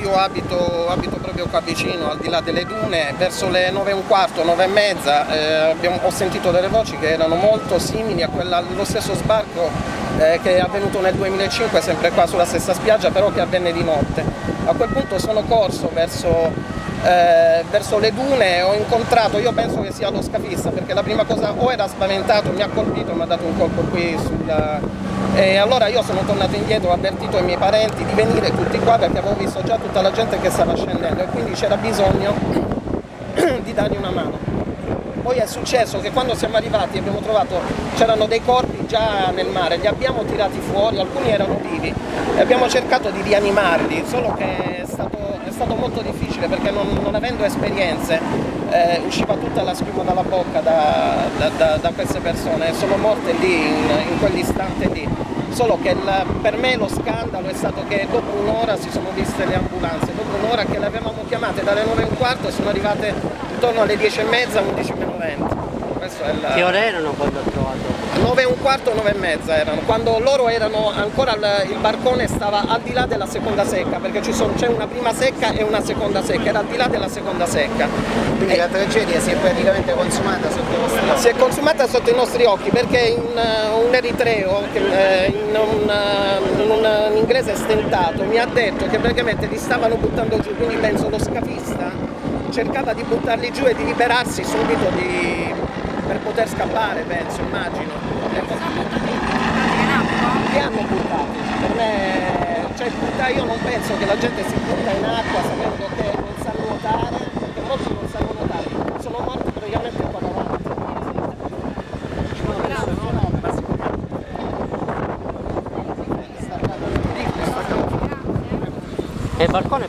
io abito, abito, proprio qua vicino, al di là delle dune, verso le 9 e un quarto, 9 e mezza eh, abbiamo, ho sentito delle voci che erano molto simili a quella, allo stesso sbarco eh, che è avvenuto nel 2005, sempre qua sulla stessa spiaggia, però che avvenne di notte. A quel punto sono corso verso, eh, verso le dune, ho incontrato, io penso che sia lo scafista, perché la prima cosa o era spaventato, mi ha colpito, mi ha dato un colpo qui sulla e allora io sono tornato indietro, ho avvertito i miei parenti di venire tutti qua perché avevo visto già tutta la gente che stava scendendo e quindi c'era bisogno di dargli una mano. Poi è successo che quando siamo arrivati abbiamo trovato, c'erano dei corpi già nel mare, li abbiamo tirati fuori, alcuni erano vivi e abbiamo cercato di rianimarli, solo che stato, molto difficile perché non, non avendo esperienze eh, usciva tutta la schiuma dalla bocca da, da, da, da queste persone, sono morte lì, in, in quell'istante lì. Solo che il, per me lo scandalo è stato che dopo un'ora si sono viste le ambulanze, dopo un'ora che le avevamo chiamate dalle 9 e un quarto sono arrivate intorno alle 10 e mezza, 11 meno 20. Il... Che ore erano quando ho trovato? 9 e un quarto, 9 e mezza erano, quando loro erano ancora il, il barcone stava al di là della seconda secca, perché sono, c'è una prima secca e una seconda secca, era al di là della seconda secca. Quindi e la tragedia si è praticamente consumata sotto i nostri occhi? Si è consumata sotto i nostri occhi perché in, uh, un eritreo, che, uh, in, un, uh, in un inglese stentato, mi ha detto che praticamente li stavano buttando giù, quindi penso lo scafista cercava di buttarli giù e di liberarsi subito di, per poter scappare, penso, immagino. Li hanno buttati. Per me, cioè, butta, io non penso che la gente si butta in acqua sapendo che non sa nuotare, perché molti non sanno nuotare. Sono morti praticamente qua davanti. E il balcone